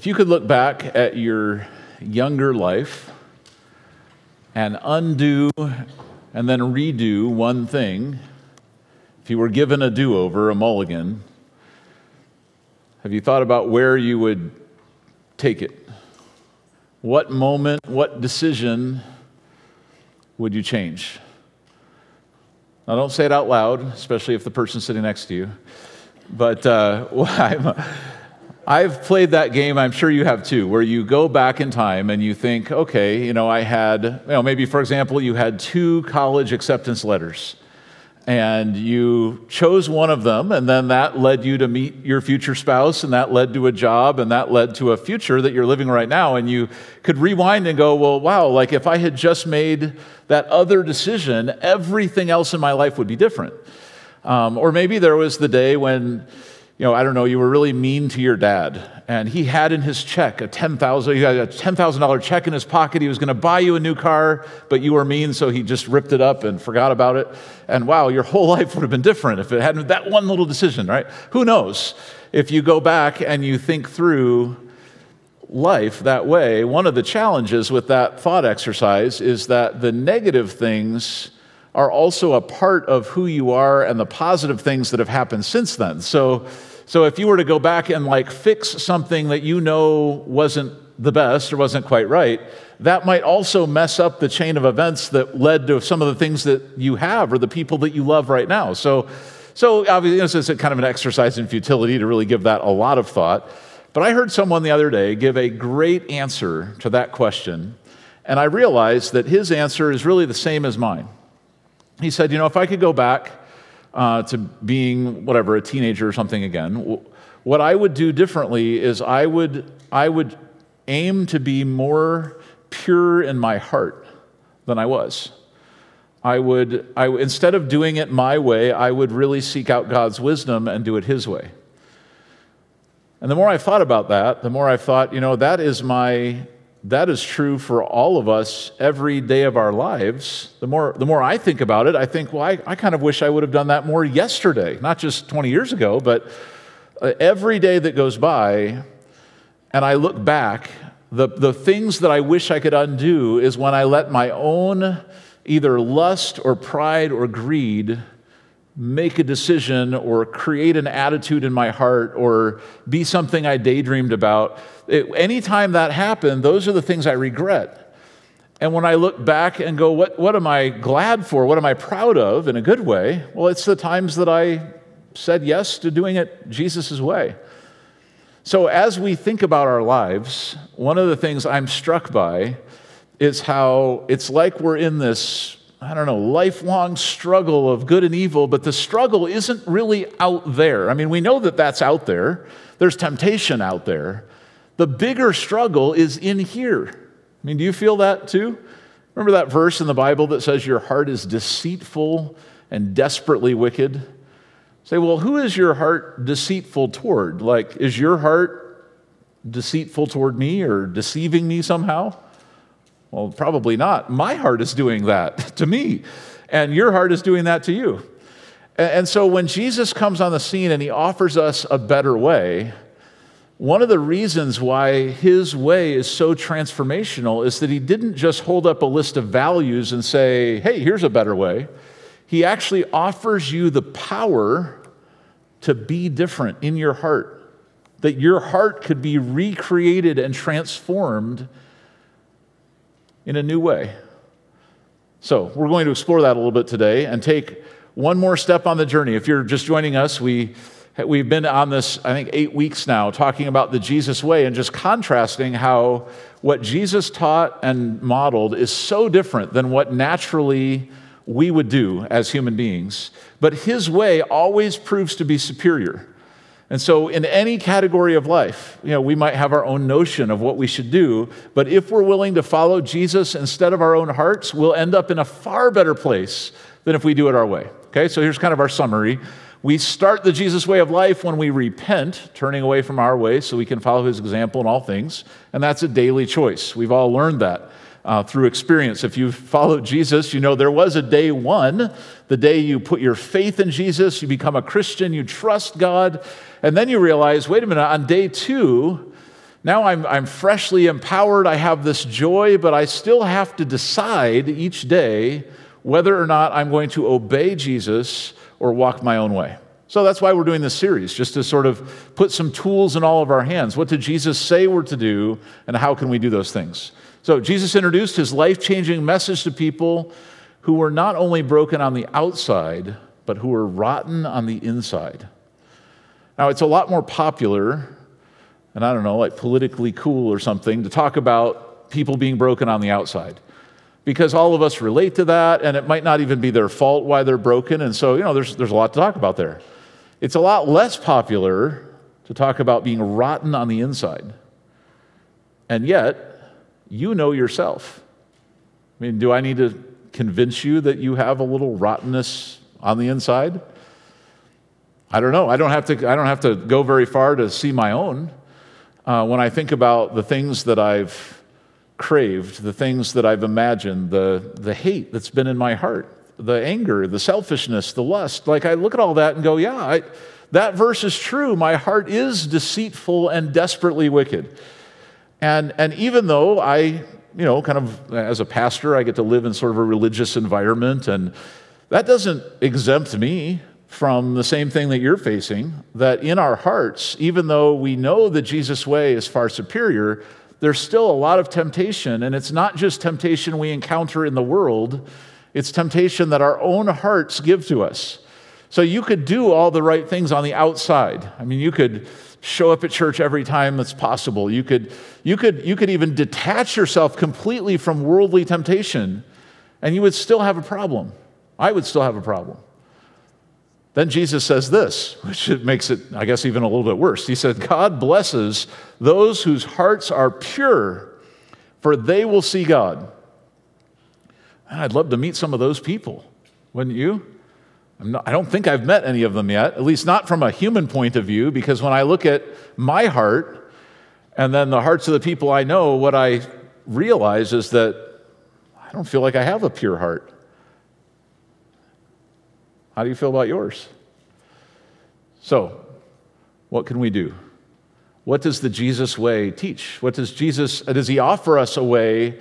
If you could look back at your younger life and undo and then redo one thing, if you were given a do over, a mulligan, have you thought about where you would take it? What moment, what decision would you change? Now, don't say it out loud, especially if the person's sitting next to you. But uh, I've played that game, I'm sure you have too, where you go back in time and you think, okay, you know, I had, you know, maybe for example, you had two college acceptance letters and you chose one of them, and then that led you to meet your future spouse, and that led to a job, and that led to a future that you're living right now. And you could rewind and go, well, wow, like if I had just made that other decision, everything else in my life would be different. Um, or maybe there was the day when you know, I don't know, you were really mean to your dad, and he had in his check a ten thousand, he had a ten thousand dollar check in his pocket. He was going to buy you a new car, but you were mean, so he just ripped it up and forgot about it. And wow, your whole life would have been different if it hadn't that one little decision, right? Who knows? If you go back and you think through life that way, one of the challenges with that thought exercise is that the negative things are also a part of who you are and the positive things that have happened since then. So so if you were to go back and like fix something that you know wasn't the best or wasn't quite right, that might also mess up the chain of events that led to some of the things that you have or the people that you love right now. So, so obviously, this it's kind of an exercise in futility to really give that a lot of thought. But I heard someone the other day give a great answer to that question, and I realized that his answer is really the same as mine. He said, You know, if I could go back uh, to being whatever a teenager or something again what i would do differently is i would i would aim to be more pure in my heart than i was. I would I, instead of doing it my way i would really seek out god's wisdom and do it his way. And the more i thought about that the more i thought you know that is my that is true for all of us every day of our lives. The more, the more I think about it, I think, well, I, I kind of wish I would have done that more yesterday, not just 20 years ago, but uh, every day that goes by, and I look back, the, the things that I wish I could undo is when I let my own either lust or pride or greed make a decision or create an attitude in my heart or be something I daydreamed about. It, anytime that happened, those are the things I regret. And when I look back and go, what, what am I glad for? What am I proud of in a good way? Well, it's the times that I said yes to doing it Jesus' way. So, as we think about our lives, one of the things I'm struck by is how it's like we're in this I don't know, lifelong struggle of good and evil, but the struggle isn't really out there. I mean, we know that that's out there, there's temptation out there. The bigger struggle is in here. I mean, do you feel that too? Remember that verse in the Bible that says your heart is deceitful and desperately wicked? Say, well, who is your heart deceitful toward? Like, is your heart deceitful toward me or deceiving me somehow? Well, probably not. My heart is doing that to me, and your heart is doing that to you. And so when Jesus comes on the scene and he offers us a better way, one of the reasons why his way is so transformational is that he didn't just hold up a list of values and say, hey, here's a better way. He actually offers you the power to be different in your heart, that your heart could be recreated and transformed in a new way. So, we're going to explore that a little bit today and take one more step on the journey. If you're just joining us, we, we've been on this, I think, eight weeks now, talking about the Jesus way and just contrasting how what Jesus taught and modeled is so different than what naturally we would do as human beings. But his way always proves to be superior. And so, in any category of life, you know, we might have our own notion of what we should do, but if we're willing to follow Jesus instead of our own hearts, we'll end up in a far better place than if we do it our way. Okay, so here's kind of our summary. We start the Jesus way of life when we repent, turning away from our way so we can follow his example in all things, and that's a daily choice. We've all learned that uh, through experience. If you've followed Jesus, you know there was a day one, the day you put your faith in Jesus, you become a Christian, you trust God, and then you realize wait a minute, on day two, Now I'm, I'm freshly empowered. I have this joy, but I still have to decide each day whether or not I'm going to obey Jesus or walk my own way. So that's why we're doing this series, just to sort of put some tools in all of our hands. What did Jesus say we're to do, and how can we do those things? So Jesus introduced his life changing message to people who were not only broken on the outside, but who were rotten on the inside. Now, it's a lot more popular, and I don't know, like politically cool or something, to talk about people being broken on the outside because all of us relate to that, and it might not even be their fault why they're broken. And so, you know, there's, there's a lot to talk about there. It's a lot less popular to talk about being rotten on the inside. And yet, you know yourself. I mean, do I need to convince you that you have a little rottenness on the inside? I don't know. I don't have to, I don't have to go very far to see my own. Uh, when I think about the things that I've craved, the things that I've imagined, the, the hate that's been in my heart, the anger, the selfishness, the lust. Like I look at all that and go, yeah, I, that verse is true. My heart is deceitful and desperately wicked. And, and even though I, you know, kind of as a pastor, I get to live in sort of a religious environment, and that doesn't exempt me from the same thing that you're facing that in our hearts, even though we know that Jesus' way is far superior, there's still a lot of temptation. And it's not just temptation we encounter in the world, it's temptation that our own hearts give to us. So you could do all the right things on the outside. I mean, you could show up at church every time that's possible. You could, you could, you could even detach yourself completely from worldly temptation, and you would still have a problem. I would still have a problem. Then Jesus says this, which makes it, I guess, even a little bit worse. He said, God blesses those whose hearts are pure, for they will see God. I'd love to meet some of those people, wouldn't you? Not, i don't think I've met any of them yet, at least not from a human point of view, because when I look at my heart and then the hearts of the people I know, what I realize is that I don't feel like I have a pure heart. How do you feel about yours? So, what can we do? What does the Jesus way teach? What does Jesus, does he offer us a way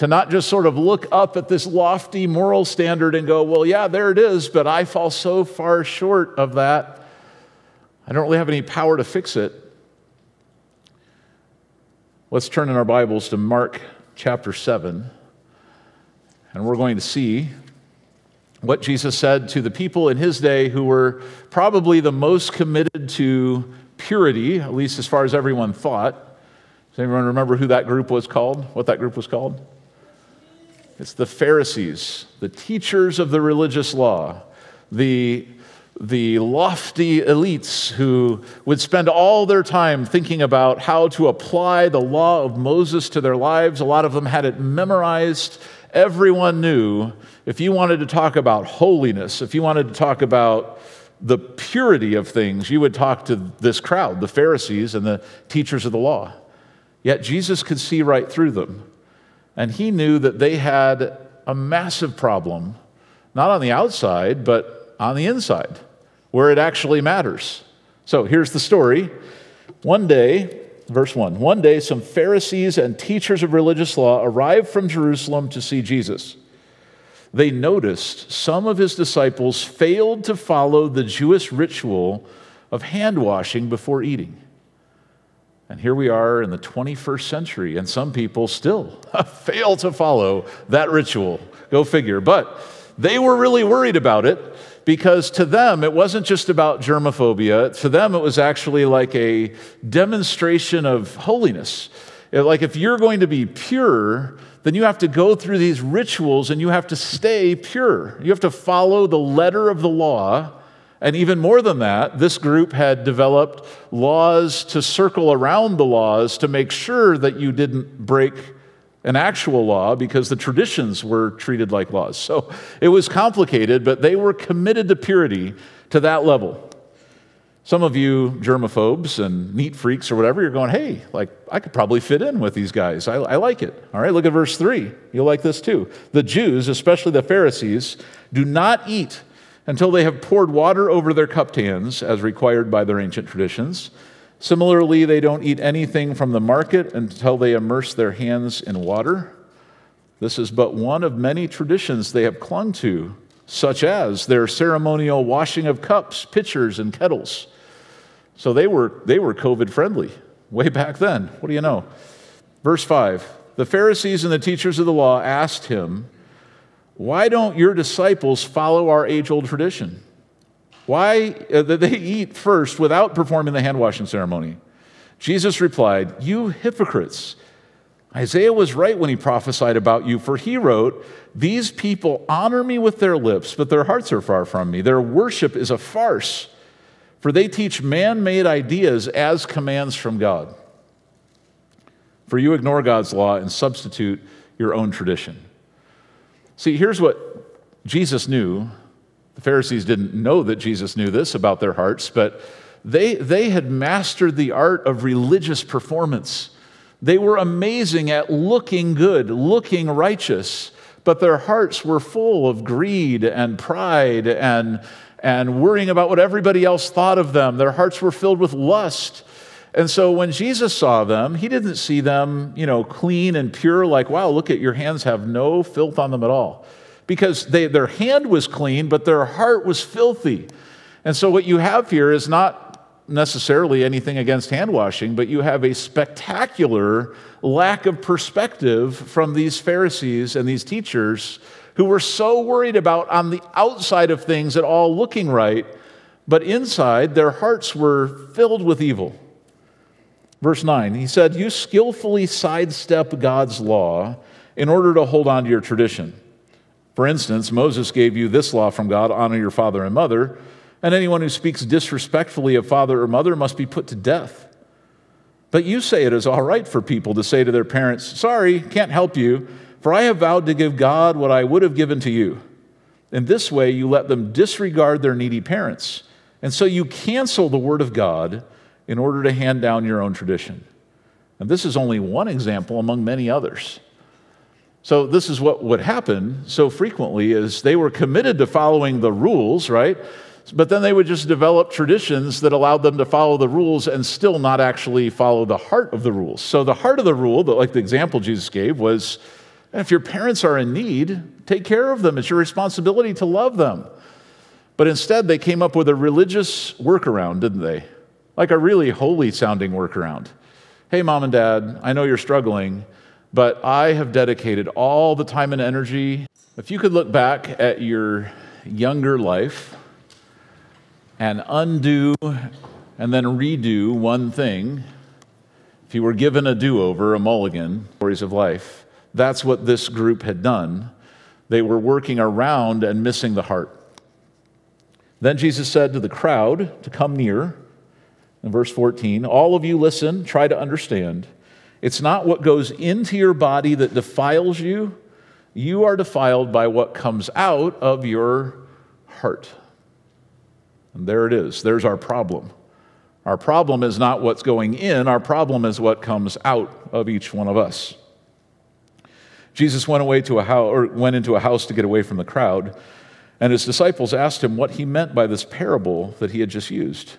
to not just sort of look up at this lofty moral standard and go, well, yeah, there it is, but I fall so far short of that. I don't really have any power to fix it. Let's turn in our Bibles to Mark chapter 7, and we're going to see what Jesus said to the people in his day who were probably the most committed to purity, at least as far as everyone thought. Does anyone remember who that group was called? What that group was called? It's the Pharisees, the teachers of the religious law, the, the lofty elites who would spend all their time thinking about how to apply the law of Moses to their lives. A lot of them had it memorized. Everyone knew if you wanted to talk about holiness, if you wanted to talk about the purity of things, you would talk to this crowd, the Pharisees and the teachers of the law. Yet Jesus could see right through them. And he knew that they had a massive problem, not on the outside, but on the inside, where it actually matters. So here's the story. One day, verse 1 one day, some Pharisees and teachers of religious law arrived from Jerusalem to see Jesus. They noticed some of his disciples failed to follow the Jewish ritual of hand washing before eating. And here we are in the 21st century, and some people still fail to follow that ritual. Go figure. But they were really worried about it because to them, it wasn't just about germophobia. To them, it was actually like a demonstration of holiness. Like if you're going to be pure, then you have to go through these rituals and you have to stay pure. You have to follow the letter of the law and even more than that, this group had developed laws to circle around the laws to make sure that you didn't break an actual law because the traditions were treated like laws. So it was complicated, but they were committed to purity to that level. Some of you germaphobes and neat freaks or whatever, you're going, hey, like, I could probably fit in with these guys. I, I like it. All right, look at verse 3. You'll like this too. The Jews, especially the Pharisees, do not eat until they have poured water over their cupped hands, as required by their ancient traditions. Similarly, they don't eat anything from the market until they immerse their hands in water. This is but one of many traditions they have clung to, such as their ceremonial washing of cups, pitchers, and kettles. So they were, they were COVID friendly way back then. What do you know? Verse 5 The Pharisees and the teachers of the law asked him, Why don't your disciples follow our age old tradition? Why uh, they eat first without performing the hand washing ceremony? Jesus replied, You hypocrites. Isaiah was right when he prophesied about you, for he wrote, These people honor me with their lips, but their hearts are far from me. Their worship is a farce, for they teach man made ideas as commands from God. For you ignore God's law and substitute your own tradition. See, here's what Jesus knew the Pharisees didn't know that Jesus knew this about their hearts, but they, they had mastered the art of religious performance. They were amazing at looking good, looking righteous, but their hearts were full of greed and pride and, and worrying about what everybody else thought of them. Their hearts were filled with lust. And so when Jesus saw them, he didn't see them, you know, clean and pure, like, wow, look at your hands have no filth on them at all because they, their hand was clean, but their heart was filthy. And so, what you have here is not necessarily anything against hand washing, but you have a spectacular lack of perspective from these Pharisees and these teachers who were so worried about on the outside of things at all looking right, but inside their hearts were filled with evil. Verse 9, he said, You skillfully sidestep God's law in order to hold on to your tradition. For instance, Moses gave you this law from God honor your father and mother, and anyone who speaks disrespectfully of father or mother must be put to death. But you say it is all right for people to say to their parents, Sorry, can't help you, for I have vowed to give God what I would have given to you. In this way, you let them disregard their needy parents. And so you cancel the word of God in order to hand down your own tradition. And this is only one example among many others. So this is what would happen so frequently is they were committed to following the rules, right? But then they would just develop traditions that allowed them to follow the rules and still not actually follow the heart of the rules. So the heart of the rule, like the example Jesus gave, was if your parents are in need, take care of them. It's your responsibility to love them. But instead, they came up with a religious workaround, didn't they? Like a really holy sounding workaround. Hey, mom and dad, I know you're struggling but I have dedicated all the time and energy. If you could look back at your younger life and undo and then redo one thing, if you were given a do over, a mulligan, stories of life, that's what this group had done. They were working around and missing the heart. Then Jesus said to the crowd to come near. In verse 14, all of you listen, try to understand. It's not what goes into your body that defiles you. You are defiled by what comes out of your heart. And there it is. There's our problem. Our problem is not what's going in, our problem is what comes out of each one of us. Jesus went away to a house or went into a house to get away from the crowd, and his disciples asked him what he meant by this parable that he had just used.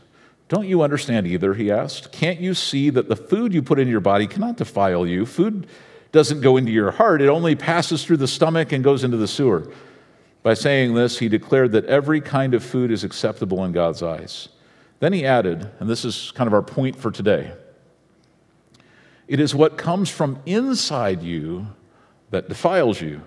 Don't you understand either? He asked. Can't you see that the food you put in your body cannot defile you? Food doesn't go into your heart, it only passes through the stomach and goes into the sewer. By saying this, he declared that every kind of food is acceptable in God's eyes. Then he added, and this is kind of our point for today it is what comes from inside you that defiles you.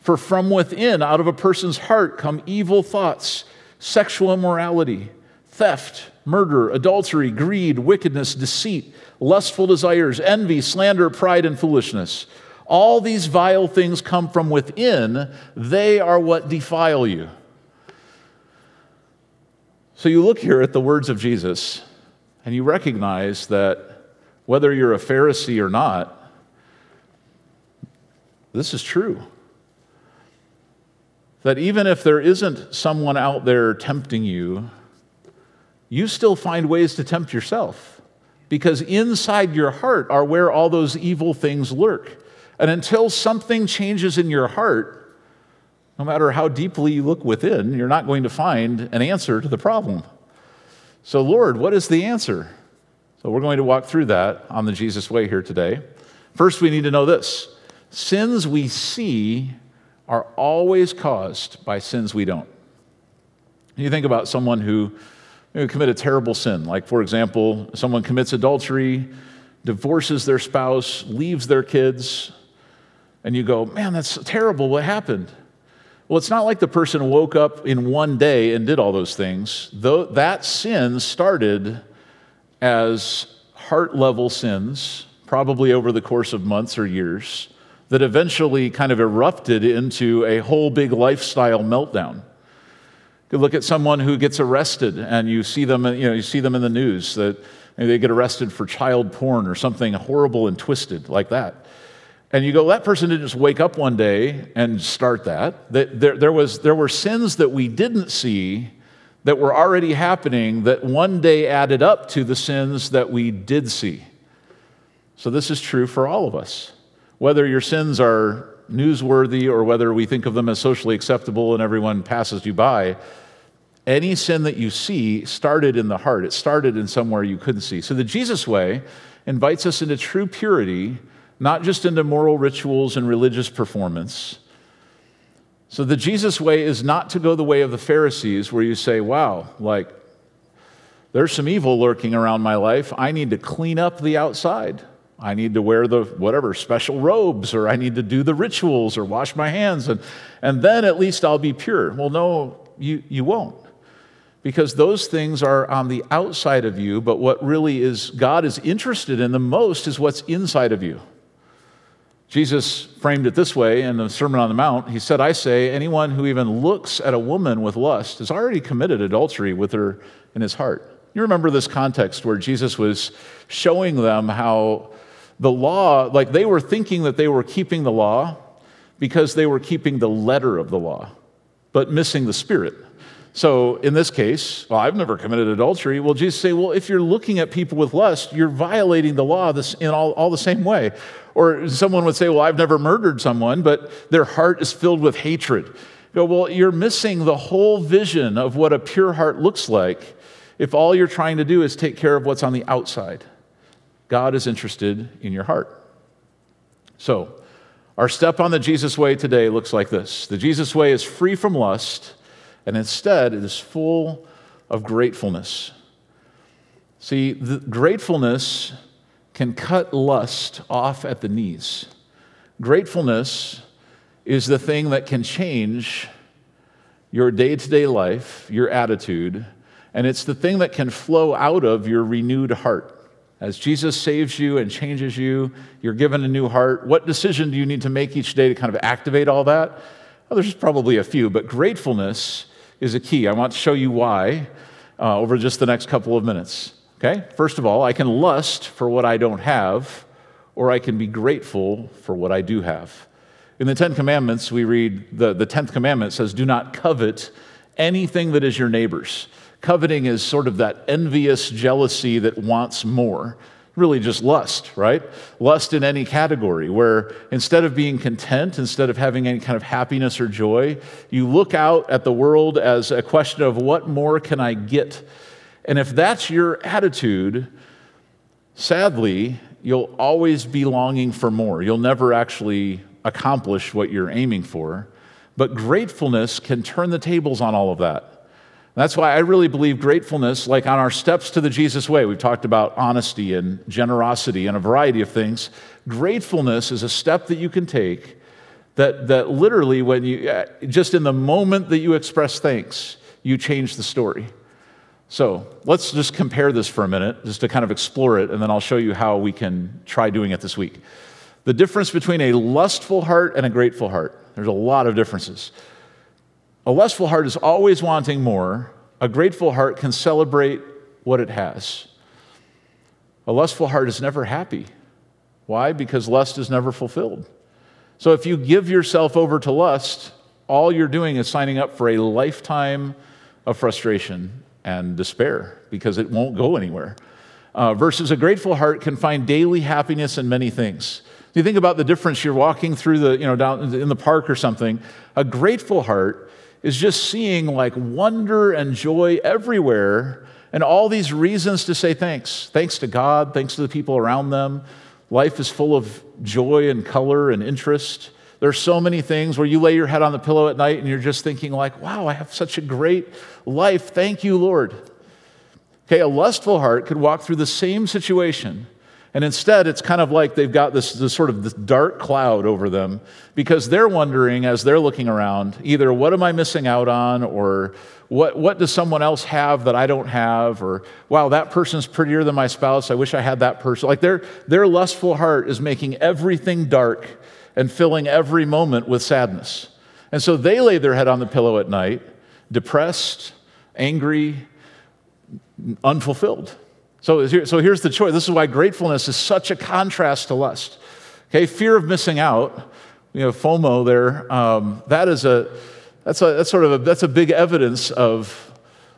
For from within, out of a person's heart, come evil thoughts, sexual immorality, theft murder, adultery, greed, wickedness, deceit, lustful desires, envy, slander, pride, and foolishness. All these vile things come from within, they are what defile you. So you look here at the words of Jesus and you recognize that whether you're a Pharisee or not, this is true. That even if there isn't someone out there tempting you, you still find ways to tempt yourself because inside your heart are where all those evil things lurk. And until something changes in your heart, no matter how deeply you look within, you're not going to find an answer to the problem. So, Lord, what is the answer? So we're going to walk through that on the Jesus way here today. First, we need to know this sins we see are always caused by sins we don't. You think about someone who commit a terrible sin, like, for example, someone commits adultery, divorces their spouse, leaves their kids, and you go, man, that's terrible. What happened? Well, it's not like the person woke up in one day and did all those things. Though that sin started as heart level sins, probably over the course of months or years, that eventually kind of erupted into a whole big lifestyle meltdown. You look at someone who gets arrested and you see them, you know, you see them in the news that they get arrested for child porn or something horrible and twisted like that. And you go, that person didn't just wake up one day and start that. There, there, was, there were sins that we didn't see that were already happening that one day added up to the sins that we did see. So this is true for all of us. Whether your sins are newsworthy or whether we think of them as socially acceptable and everyone passes you by, any sin that you see started in the heart. It started in somewhere you couldn't see. So the Jesus way invites us into true purity, not just into moral rituals and religious performance. So the Jesus way is not to go the way of the Pharisees, where you say, wow, like, there's some evil lurking around my life. I need to clean up the outside. I need to wear the whatever special robes, or I need to do the rituals, or wash my hands, and, and then at least I'll be pure. Well, no, you, you won't. Because those things are on the outside of you, but what really is God is interested in the most is what's inside of you. Jesus framed it this way in the Sermon on the Mount. He said, I say, anyone who even looks at a woman with lust has already committed adultery with her in his heart. You remember this context where Jesus was showing them how the law, like they were thinking that they were keeping the law because they were keeping the letter of the law, but missing the spirit. So in this case, well, I've never committed adultery. Well, Jesus say, well, if you're looking at people with lust, you're violating the law in all, all the same way. Or someone would say, well, I've never murdered someone, but their heart is filled with hatred. You well, you're missing the whole vision of what a pure heart looks like if all you're trying to do is take care of what's on the outside. God is interested in your heart. So, our step on the Jesus way today looks like this The Jesus way is free from lust, and instead it is full of gratefulness. See, the gratefulness can cut lust off at the knees. Gratefulness is the thing that can change your day to day life, your attitude, and it's the thing that can flow out of your renewed heart. As Jesus saves you and changes you, you're given a new heart. What decision do you need to make each day to kind of activate all that? Well, there's probably a few, but gratefulness is a key. I want to show you why uh, over just the next couple of minutes. Okay? First of all, I can lust for what I don't have, or I can be grateful for what I do have. In the Ten Commandments, we read the, the Tenth Commandment says, Do not covet anything that is your neighbor's. Coveting is sort of that envious jealousy that wants more. Really, just lust, right? Lust in any category, where instead of being content, instead of having any kind of happiness or joy, you look out at the world as a question of what more can I get? And if that's your attitude, sadly, you'll always be longing for more. You'll never actually accomplish what you're aiming for. But gratefulness can turn the tables on all of that. That's why I really believe gratefulness, like on our steps to the Jesus way, we've talked about honesty and generosity and a variety of things. Gratefulness is a step that you can take that, that literally, when you, uh, just in the moment that you express thanks, you change the story. So let's just compare this for a minute, just to kind of explore it, and then I'll show you how we can try doing it this week. The difference between a lustful heart and a grateful heart. There's a lot of differences. A lustful heart is always wanting more. A grateful heart can celebrate what it has. A lustful heart is never happy. Why? Because lust is never fulfilled. So if you give yourself over to lust, all you're doing is signing up for a lifetime of frustration and despair because it won't go anywhere. Uh, versus a grateful heart can find daily happiness in many things. You think about the difference you're walking through the, you know, down in the park or something. A grateful heart is just seeing like wonder and joy everywhere and all these reasons to say thanks. Thanks to God, thanks to the people around them. Life is full of joy and color and interest. There's so many things where you lay your head on the pillow at night and you're just thinking like, "Wow, I have such a great life. Thank you, Lord." Okay, a lustful heart could walk through the same situation and instead, it's kind of like they've got this, this, sort of this dark cloud over them because they're wondering as they're looking around either what am I missing out on or what, what does someone else have that I don't have or wow, that person's prettier than my spouse. I wish I had that person. Like their, their lustful heart is making everything dark and filling every moment with sadness. And so they lay their head on the pillow at night, depressed, angry, unfulfilled. So, so here's the choice. This is why gratefulness is such a contrast to lust. Okay, fear of missing out, you know, FOMO there, um, that is a, that's, a, that's sort of a, that's a big evidence of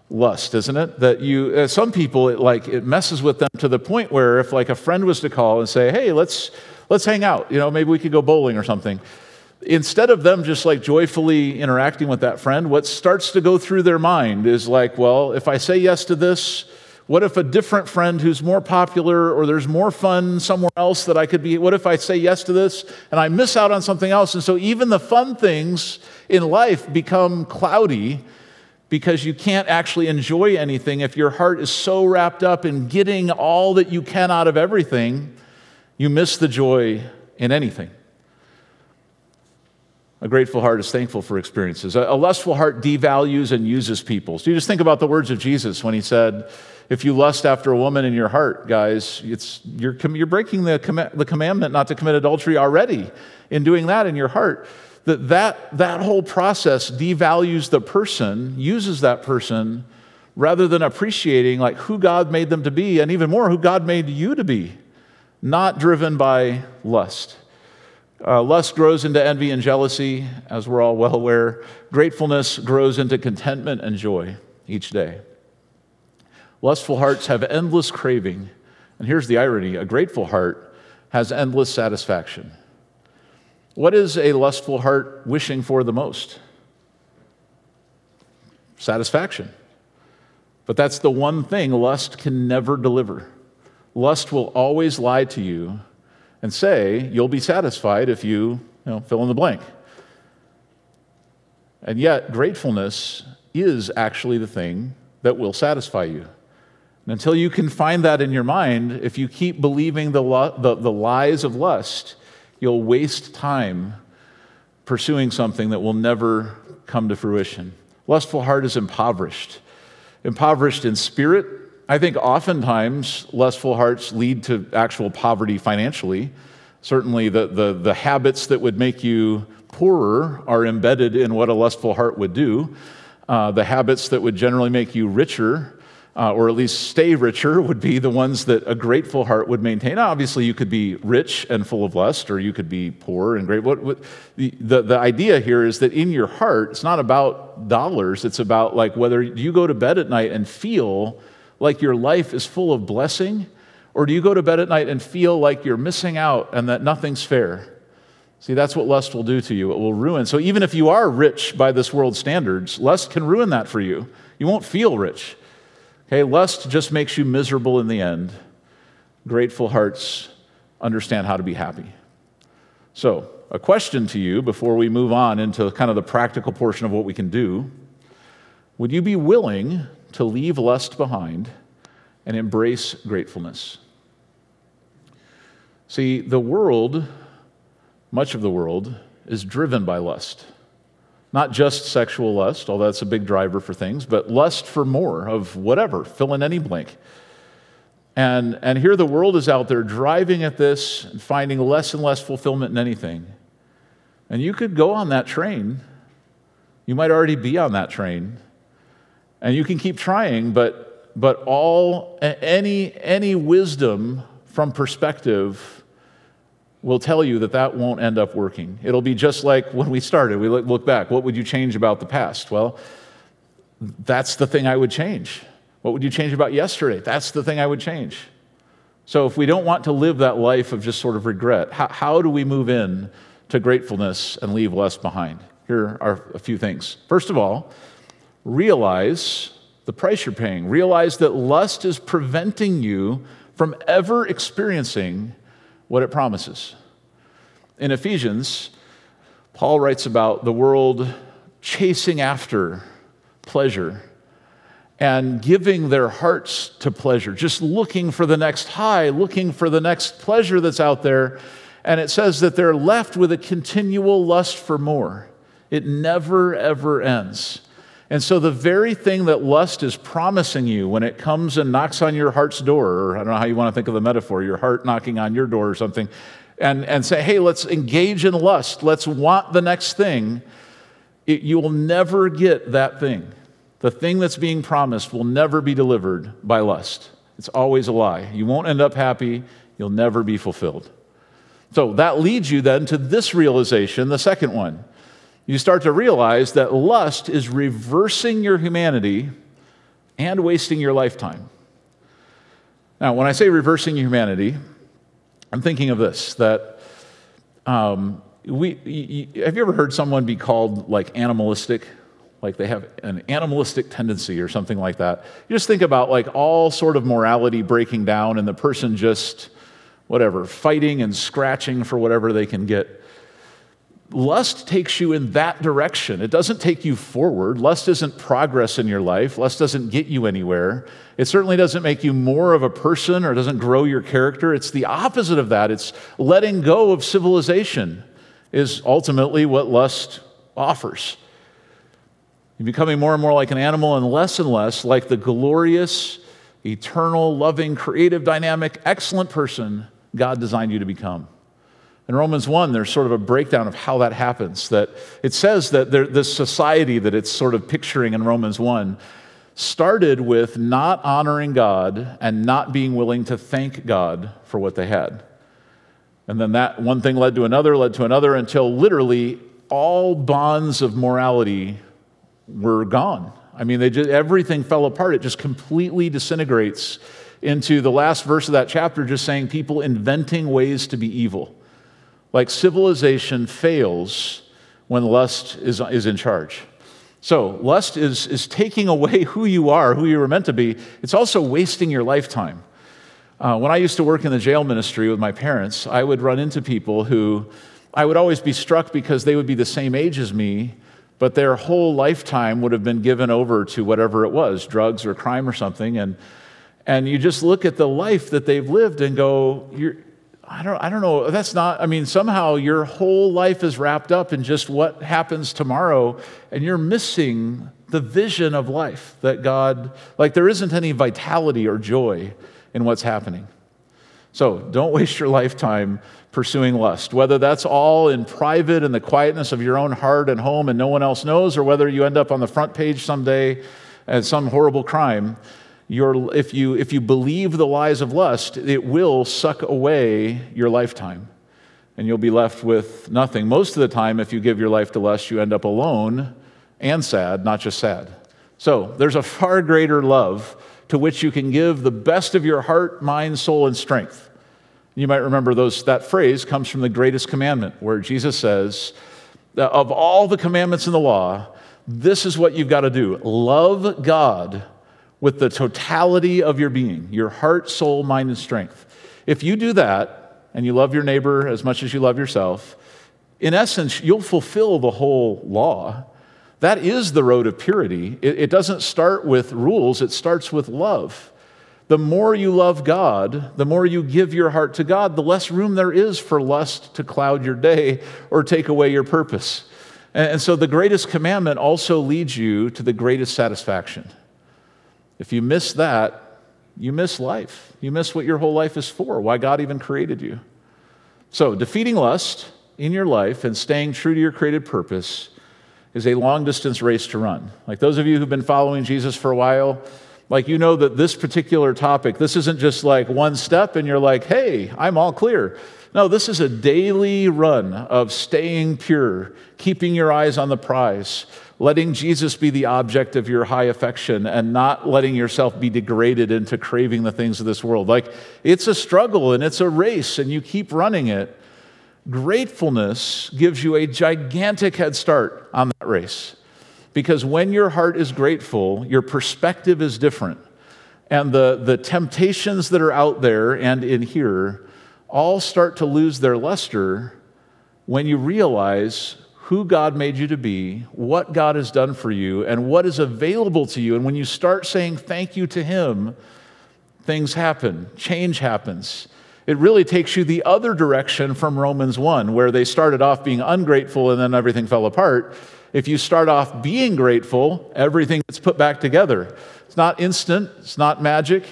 lust, isn't it? That you, uh, some people, it like, it messes with them to the point where if like a friend was to call and say, hey, let's, let's hang out, you know, maybe we could go bowling or something. Instead of them just like joyfully interacting with that friend, what starts to go through their mind is like, well, if I say yes to this, what if a different friend who's more popular or there's more fun somewhere else that I could be? What if I say yes to this and I miss out on something else? And so even the fun things in life become cloudy because you can't actually enjoy anything if your heart is so wrapped up in getting all that you can out of everything, you miss the joy in anything. A grateful heart is thankful for experiences. A lustful heart devalues and uses people. So you just think about the words of Jesus when he said, if you lust after a woman in your heart, guys, it's, you're, you're breaking the, com- the commandment not to commit adultery already in doing that in your heart. That, that that whole process devalues the person, uses that person, rather than appreciating like who God made them to be, and even more, who God made you to be, not driven by lust. Uh, lust grows into envy and jealousy, as we're all well aware. Gratefulness grows into contentment and joy each day. Lustful hearts have endless craving. And here's the irony a grateful heart has endless satisfaction. What is a lustful heart wishing for the most? Satisfaction. But that's the one thing lust can never deliver. Lust will always lie to you and say, you'll be satisfied if you, you know, fill in the blank. And yet, gratefulness is actually the thing that will satisfy you. Until you can find that in your mind, if you keep believing the, the, the lies of lust, you'll waste time pursuing something that will never come to fruition. Lustful heart is impoverished. Impoverished in spirit. I think oftentimes lustful hearts lead to actual poverty financially. Certainly, the, the, the habits that would make you poorer are embedded in what a lustful heart would do. Uh, the habits that would generally make you richer uh, or at least stay richer, would be the ones that a grateful heart would maintain. obviously, you could be rich and full of lust, or you could be poor and great. What, what, the, the, the idea here is that in your heart, it's not about dollars, it's about like whether you go to bed at night and feel like your life is full of blessing, or do you go to bed at night and feel like you're missing out and that nothing's fair? See, that's what lust will do to you. It will ruin. So, even if you are rich by this world's standards, lust can ruin that for you. You won't feel rich. Okay, lust just makes you miserable in the end. Grateful hearts understand how to be happy. So, a question to you before we move on into kind of the practical portion of what we can do Would you be willing to leave lust behind and embrace gratefulness? See, the world, much of the world, is driven by lust. Not just sexual lust, although that's a big driver for things, but lust for more of whatever, fill in any blank. And, and here the world is out there driving at this and finding less and less fulfillment in anything. And you could go on that train. You might already be on that train. And you can keep trying, but, but all, any, any wisdom from perspective will tell you that that won't end up working. It'll be just like when we started. We look back. What would you change about the past? Well, that's the thing I would change. What would you change about yesterday? That's the thing I would change. So if we don't want to live that life of just sort of regret, how, how do we move in to gratefulness and leave less behind? Here are a few things. First of all, realize the price you're paying. Realize that lust is preventing you from ever experiencing what it promises. In Ephesians, Paul writes about the world chasing after pleasure and giving their hearts to pleasure, just looking for the next high, looking for the next pleasure that's out there. And it says that they're left with a continual lust for more. It never, ever ends. And so, the very thing that lust is promising you when it comes and knocks on your heart's door, or I don't know how you want to think of the metaphor, your heart knocking on your door or something, and, and say, hey, let's engage in lust, let's want the next thing, it, you will never get that thing. The thing that's being promised will never be delivered by lust. It's always a lie. You won't end up happy, you'll never be fulfilled. So, that leads you then to this realization, the second one you start to realize that lust is reversing your humanity and wasting your lifetime. Now, when I say reversing humanity, I'm thinking of this that um, we, have you ever heard someone be called like animalistic? Like they have an animalistic tendency or something like that. You just think about like all sort of morality breaking down and the person just, whatever, fighting and scratching for whatever they can get. Lust takes you in that direction. It doesn't take you forward. Lust isn't progress in your life. Lust doesn't get you anywhere. It certainly doesn't make you more of a person or doesn't grow your character. It's the opposite of that. It's letting go of civilization, is ultimately what lust offers. You're becoming more and more like an animal and less and less like the glorious, eternal, loving, creative, dynamic, excellent person God designed you to become. In Romans 1, there's sort of a breakdown of how that happens. That it says that there, this society that it's sort of picturing in Romans 1 started with not honoring God and not being willing to thank God for what they had. And then that one thing led to another, led to another, until literally all bonds of morality were gone. I mean, they just, everything fell apart. It just completely disintegrates into the last verse of that chapter, just saying people inventing ways to be evil. Like civilization fails when lust is, is in charge. So, lust is, is taking away who you are, who you were meant to be. It's also wasting your lifetime. Uh, when I used to work in the jail ministry with my parents, I would run into people who I would always be struck because they would be the same age as me, but their whole lifetime would have been given over to whatever it was drugs or crime or something. And, and you just look at the life that they've lived and go, You're, I don't, I don't know. That's not, I mean, somehow your whole life is wrapped up in just what happens tomorrow, and you're missing the vision of life that God, like, there isn't any vitality or joy in what's happening. So don't waste your lifetime pursuing lust, whether that's all in private in the quietness of your own heart and home and no one else knows, or whether you end up on the front page someday as some horrible crime your, if, you, if you believe the lies of lust, it will suck away your lifetime and you'll be left with nothing. Most of the time, if you give your life to lust, you end up alone and sad, not just sad. So there's a far greater love to which you can give the best of your heart, mind, soul, and strength. You might remember those, that phrase comes from the greatest commandment, where Jesus says, Of all the commandments in the law, this is what you've got to do love God with the totality of your being your heart, soul, mind, and strength. If you do that and you love your neighbor as much as you love yourself, in essence, you'll fulfill the whole law. That is the road of purity. It, it doesn't start with rules, it starts with love. The more you love God, the more you give your heart to God, the less room there is for lust to cloud your day or take away your purpose. And, and so the greatest commandment also leads you to the greatest satisfaction. If you miss that, you miss life. You miss what your whole life is for, why God even created you. So, defeating lust in your life and staying true to your created purpose is a long distance race to run. Like those of you who've been following Jesus for a while, like you know that this particular topic, this isn't just like one step and you're like, hey, I'm all clear. No, this is a daily run of staying pure, keeping your eyes on the prize, letting Jesus be the object of your high affection and not letting yourself be degraded into craving the things of this world. Like it's a struggle and it's a race and you keep running it. Gratefulness gives you a gigantic head start on that race. Because when your heart is grateful, your perspective is different. And the, the temptations that are out there and in here all start to lose their luster when you realize who God made you to be, what God has done for you, and what is available to you. And when you start saying thank you to Him, things happen, change happens. It really takes you the other direction from Romans 1, where they started off being ungrateful and then everything fell apart. If you start off being grateful, everything gets put back together. It's not instant, it's not magic,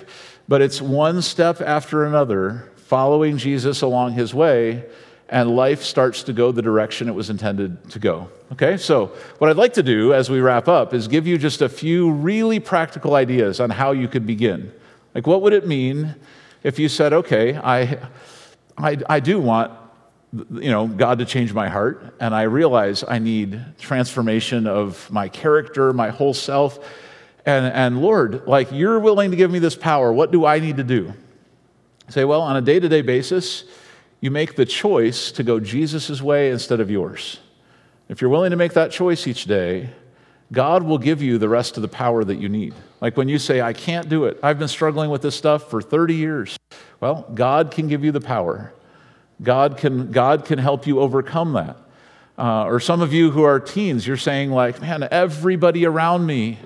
but it's one step after another, following Jesus along his way and life starts to go the direction it was intended to go. Okay, so what I'd like to do as we wrap up is give you just a few really practical ideas on how you could begin. Like, what would it mean if you said, okay, I, I, I do want you know god to change my heart and i realize i need transformation of my character my whole self and, and lord like you're willing to give me this power what do i need to do say well on a day-to-day basis you make the choice to go Jesus' way instead of yours. If you're willing to make that choice each day, God will give you the rest of the power that you need. Like when you say, I can't do it, I've been struggling with this stuff for 30 years. Well, God can give you the power. God can, God can help you overcome that. Uh, or some of you who are teens, you're saying, like, man, everybody around me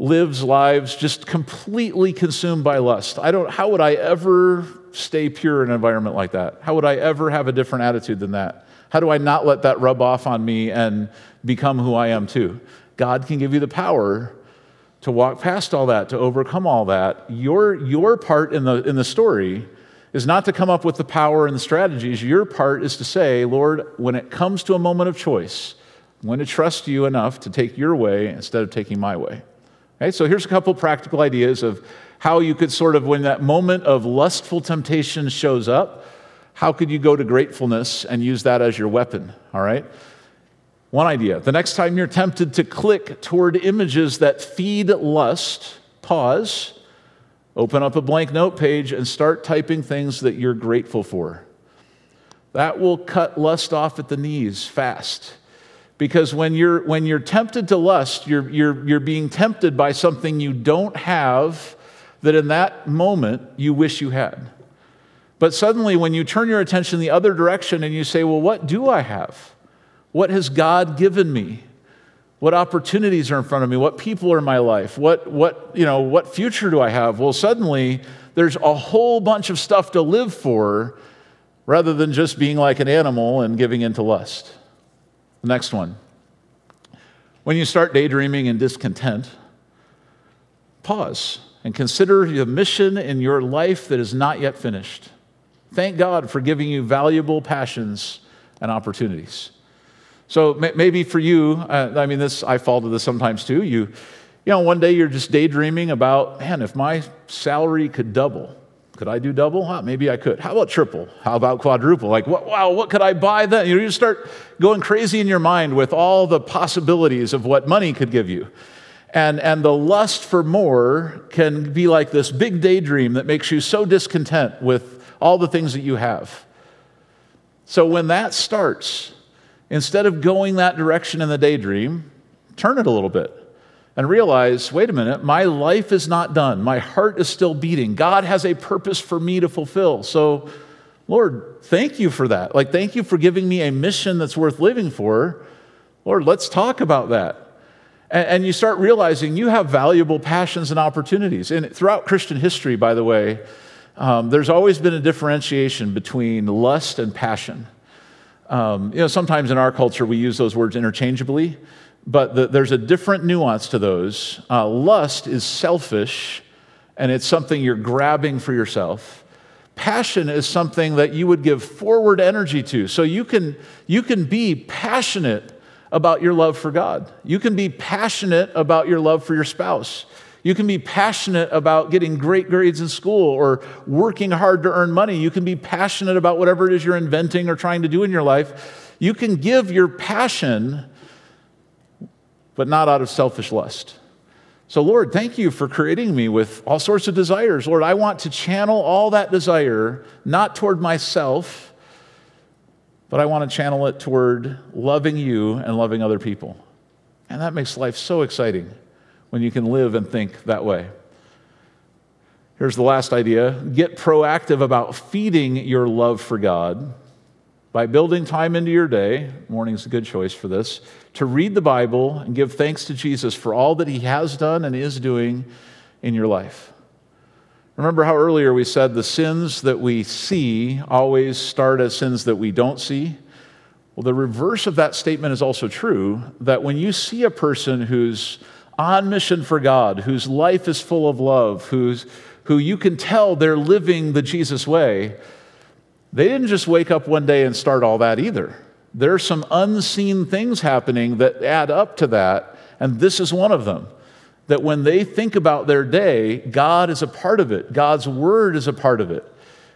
lives lives just completely consumed by lust. I don't, how would I ever stay pure in an environment like that? How would I ever have a different attitude than that? How do I not let that rub off on me and become who I am too? God can give you the power to walk past all that, to overcome all that. Your, your part in the, in the story is not to come up with the power and the strategies. Your part is to say, Lord, when it comes to a moment of choice, I'm going to trust you enough to take your way instead of taking my way. So here's a couple practical ideas of how you could sort of, when that moment of lustful temptation shows up, how could you go to gratefulness and use that as your weapon? All right? One idea. The next time you're tempted to click toward images that feed lust, pause, open up a blank note page, and start typing things that you're grateful for. That will cut lust off at the knees fast. Because when you're, when you're tempted to lust, you're, you're, you're being tempted by something you don't have that in that moment you wish you had. But suddenly, when you turn your attention the other direction and you say, Well, what do I have? What has God given me? What opportunities are in front of me? What people are in my life? What, what, you know, what future do I have? Well, suddenly there's a whole bunch of stuff to live for rather than just being like an animal and giving into lust. The next one. When you start daydreaming and discontent, pause and consider the mission in your life that is not yet finished. Thank God for giving you valuable passions and opportunities. So maybe for you, uh, I mean, this I fall to this sometimes too. You, you know, one day you're just daydreaming about, man, if my salary could double, could I do double? Maybe I could. How about triple? How about quadruple? Like, what, wow, what could I buy then? You know, you start going crazy in your mind with all the possibilities of what money could give you. And, and the lust for more can be like this big daydream that makes you so discontent with all the things that you have. So when that starts, instead of going that direction in the daydream, turn it a little bit and realize wait a minute, my life is not done. My heart is still beating. God has a purpose for me to fulfill. So, Lord, thank you for that. Like, thank you for giving me a mission that's worth living for. Lord, let's talk about that. And, and you start realizing you have valuable passions and opportunities. And throughout Christian history, by the way, um, there's always been a differentiation between lust and passion. Um, you know, sometimes in our culture we use those words interchangeably, but the, there's a different nuance to those. Uh, lust is selfish, and it's something you're grabbing for yourself. Passion is something that you would give forward energy to. So you can, you can be passionate about your love for God. You can be passionate about your love for your spouse. You can be passionate about getting great grades in school or working hard to earn money. You can be passionate about whatever it is you're inventing or trying to do in your life. You can give your passion, but not out of selfish lust. So, Lord, thank you for creating me with all sorts of desires. Lord, I want to channel all that desire not toward myself but I want to channel it toward loving you and loving other people. And that makes life so exciting when you can live and think that way. Here's the last idea get proactive about feeding your love for God by building time into your day. Morning's a good choice for this to read the Bible and give thanks to Jesus for all that he has done and is doing in your life. Remember how earlier we said the sins that we see always start as sins that we don't see? Well, the reverse of that statement is also true that when you see a person who's on mission for God, whose life is full of love, who's, who you can tell they're living the Jesus way, they didn't just wake up one day and start all that either. There are some unseen things happening that add up to that, and this is one of them. That when they think about their day, God is a part of it, God's word is a part of it.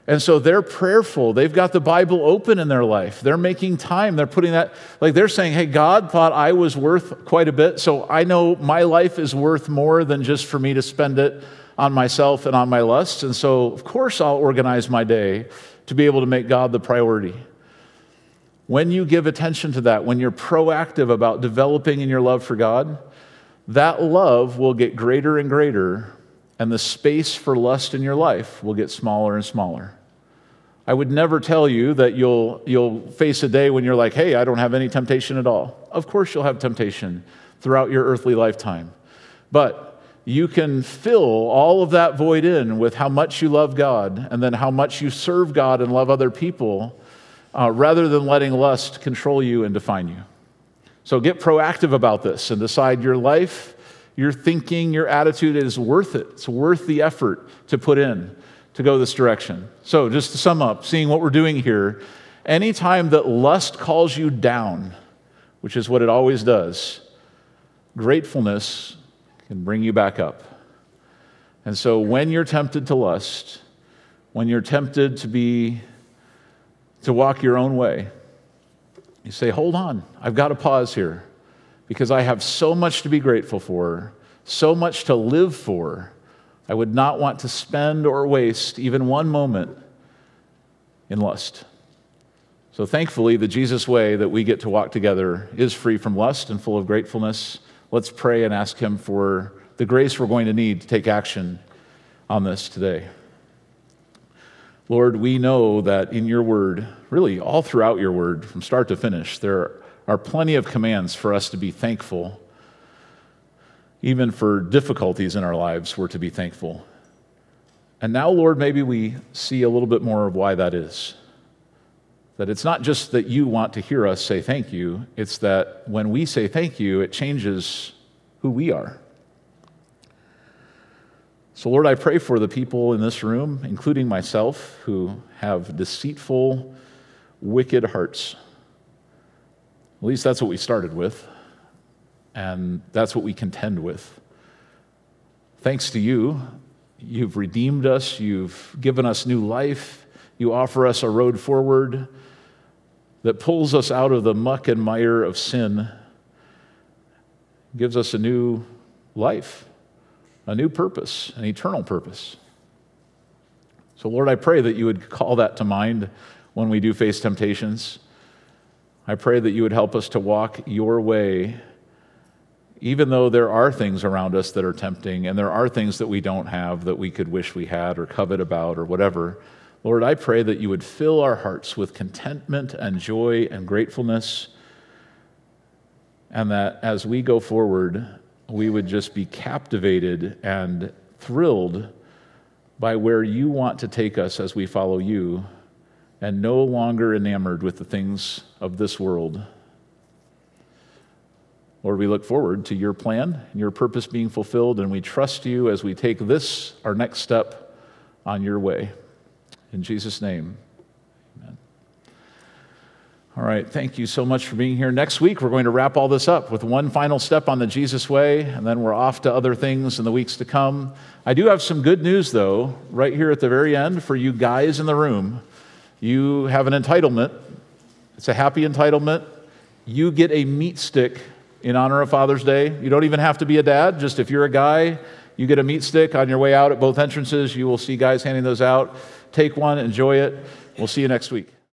And so they're prayerful. They've got the Bible open in their life. They're making time. They're putting that, like they're saying, hey, God thought I was worth quite a bit. So I know my life is worth more than just for me to spend it on myself and on my lusts. And so, of course, I'll organize my day to be able to make God the priority. When you give attention to that, when you're proactive about developing in your love for God, that love will get greater and greater, and the space for lust in your life will get smaller and smaller. I would never tell you that you'll, you'll face a day when you're like, hey, I don't have any temptation at all. Of course, you'll have temptation throughout your earthly lifetime. But you can fill all of that void in with how much you love God and then how much you serve God and love other people uh, rather than letting lust control you and define you. So get proactive about this and decide your life, your thinking, your attitude is worth it. It's worth the effort to put in to go this direction. So, just to sum up, seeing what we're doing here, anytime that lust calls you down, which is what it always does, gratefulness can bring you back up. And so when you're tempted to lust, when you're tempted to be to walk your own way, you say, "Hold on. I've got to pause here because I have so much to be grateful for, so much to live for. I would not want to spend or waste even one moment in lust." So thankfully, the Jesus way that we get to walk together is free from lust and full of gratefulness. Let's pray and ask Him for the grace we're going to need to take action on this today. Lord, we know that in your word, really all throughout your word, from start to finish, there are plenty of commands for us to be thankful. Even for difficulties in our lives, we're to be thankful. And now, Lord, maybe we see a little bit more of why that is. That it's not just that you want to hear us say thank you, it's that when we say thank you, it changes who we are. So, Lord, I pray for the people in this room, including myself, who have deceitful, wicked hearts. At least that's what we started with, and that's what we contend with. Thanks to you, you've redeemed us, you've given us new life, you offer us a road forward that pulls us out of the muck and mire of sin, gives us a new life, a new purpose, an eternal purpose. So, Lord, I pray that you would call that to mind when we do face temptations. I pray that you would help us to walk your way, even though there are things around us that are tempting and there are things that we don't have that we could wish we had or covet about or whatever. Lord, I pray that you would fill our hearts with contentment and joy and gratefulness, and that as we go forward, we would just be captivated and thrilled by where you want to take us as we follow you, and no longer enamored with the things of this world. Lord, we look forward to your plan and your purpose being fulfilled, and we trust you as we take this, our next step, on your way. In Jesus' name. All right, thank you so much for being here. Next week, we're going to wrap all this up with one final step on the Jesus way, and then we're off to other things in the weeks to come. I do have some good news, though, right here at the very end for you guys in the room. You have an entitlement, it's a happy entitlement. You get a meat stick in honor of Father's Day. You don't even have to be a dad, just if you're a guy, you get a meat stick on your way out at both entrances. You will see guys handing those out. Take one, enjoy it. We'll see you next week.